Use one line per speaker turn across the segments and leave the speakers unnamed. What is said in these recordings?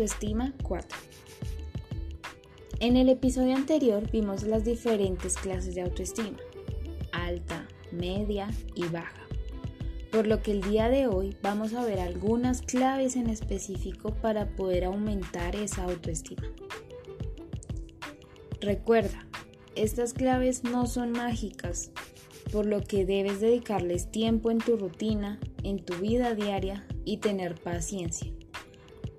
Autoestima 4. En el episodio anterior vimos las diferentes clases de autoestima, alta, media y baja. Por lo que el día de hoy vamos a ver algunas claves en específico para poder aumentar esa autoestima. Recuerda, estas claves no son mágicas, por lo que debes dedicarles tiempo en tu rutina, en tu vida diaria y tener paciencia.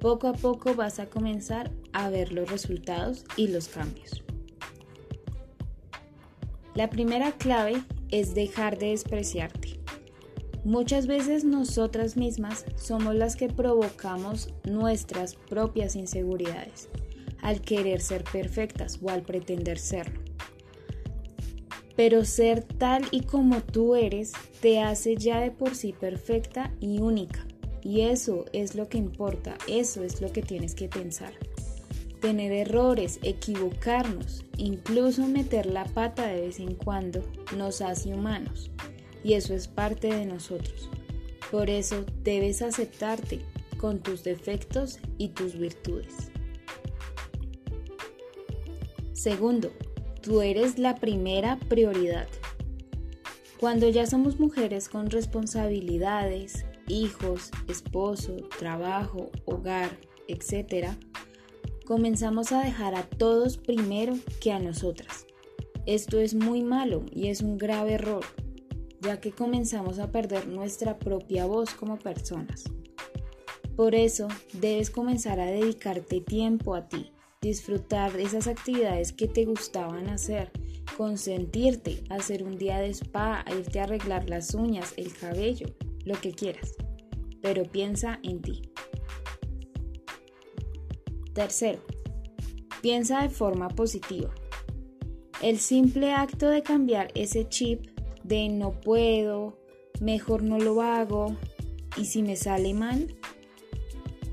Poco a poco vas a comenzar a ver los resultados y los cambios. La primera clave es dejar de despreciarte. Muchas veces nosotras mismas somos las que provocamos nuestras propias inseguridades al querer ser perfectas o al pretender serlo. Pero ser tal y como tú eres te hace ya de por sí perfecta y única. Y eso es lo que importa, eso es lo que tienes que pensar. Tener errores, equivocarnos, incluso meter la pata de vez en cuando, nos hace humanos. Y eso es parte de nosotros. Por eso debes aceptarte con tus defectos y tus virtudes. Segundo, tú eres la primera prioridad. Cuando ya somos mujeres con responsabilidades, hijos, esposo, trabajo, hogar, etc., comenzamos a dejar a todos primero que a nosotras. Esto es muy malo y es un grave error, ya que comenzamos a perder nuestra propia voz como personas. Por eso debes comenzar a dedicarte tiempo a ti, disfrutar de esas actividades que te gustaban hacer, consentirte, hacer un día de spa, irte a arreglar las uñas, el cabello, lo que quieras. Pero piensa en ti. Tercero, piensa de forma positiva. El simple acto de cambiar ese chip de no puedo, mejor no lo hago y si me sale mal,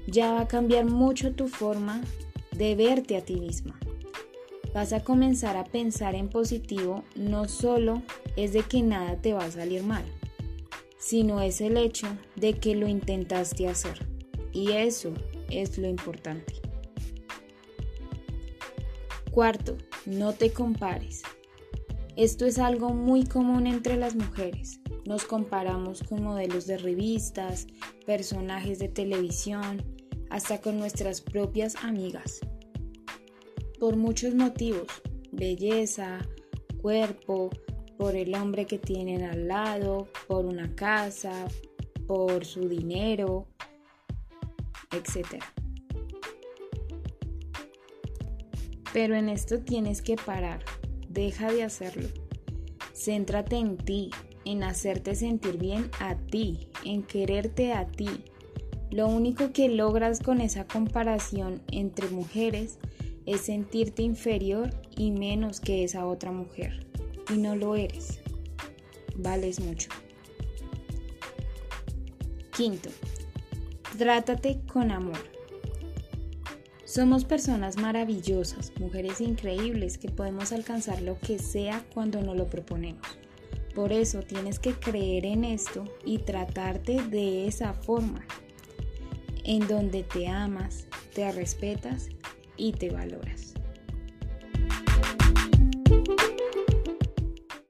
ya va a cambiar mucho tu forma de verte a ti misma. Vas a comenzar a pensar en positivo, no solo es de que nada te va a salir mal, sino es el hecho de que lo intentaste hacer. Y eso es lo importante. Cuarto, no te compares. Esto es algo muy común entre las mujeres. Nos comparamos con modelos de revistas, personajes de televisión, hasta con nuestras propias amigas. Por muchos motivos, belleza, cuerpo, por el hombre que tienen al lado, por una casa, por su dinero, etc. Pero en esto tienes que parar, deja de hacerlo. Céntrate en ti, en hacerte sentir bien a ti, en quererte a ti, lo único que logras con esa comparación entre mujeres es sentirte inferior y menos que esa otra mujer. Y no lo eres. Vales mucho. Quinto, trátate con amor. Somos personas maravillosas, mujeres increíbles que podemos alcanzar lo que sea cuando nos lo proponemos. Por eso tienes que creer en esto y tratarte de esa forma en donde te amas, te respetas y te valoras.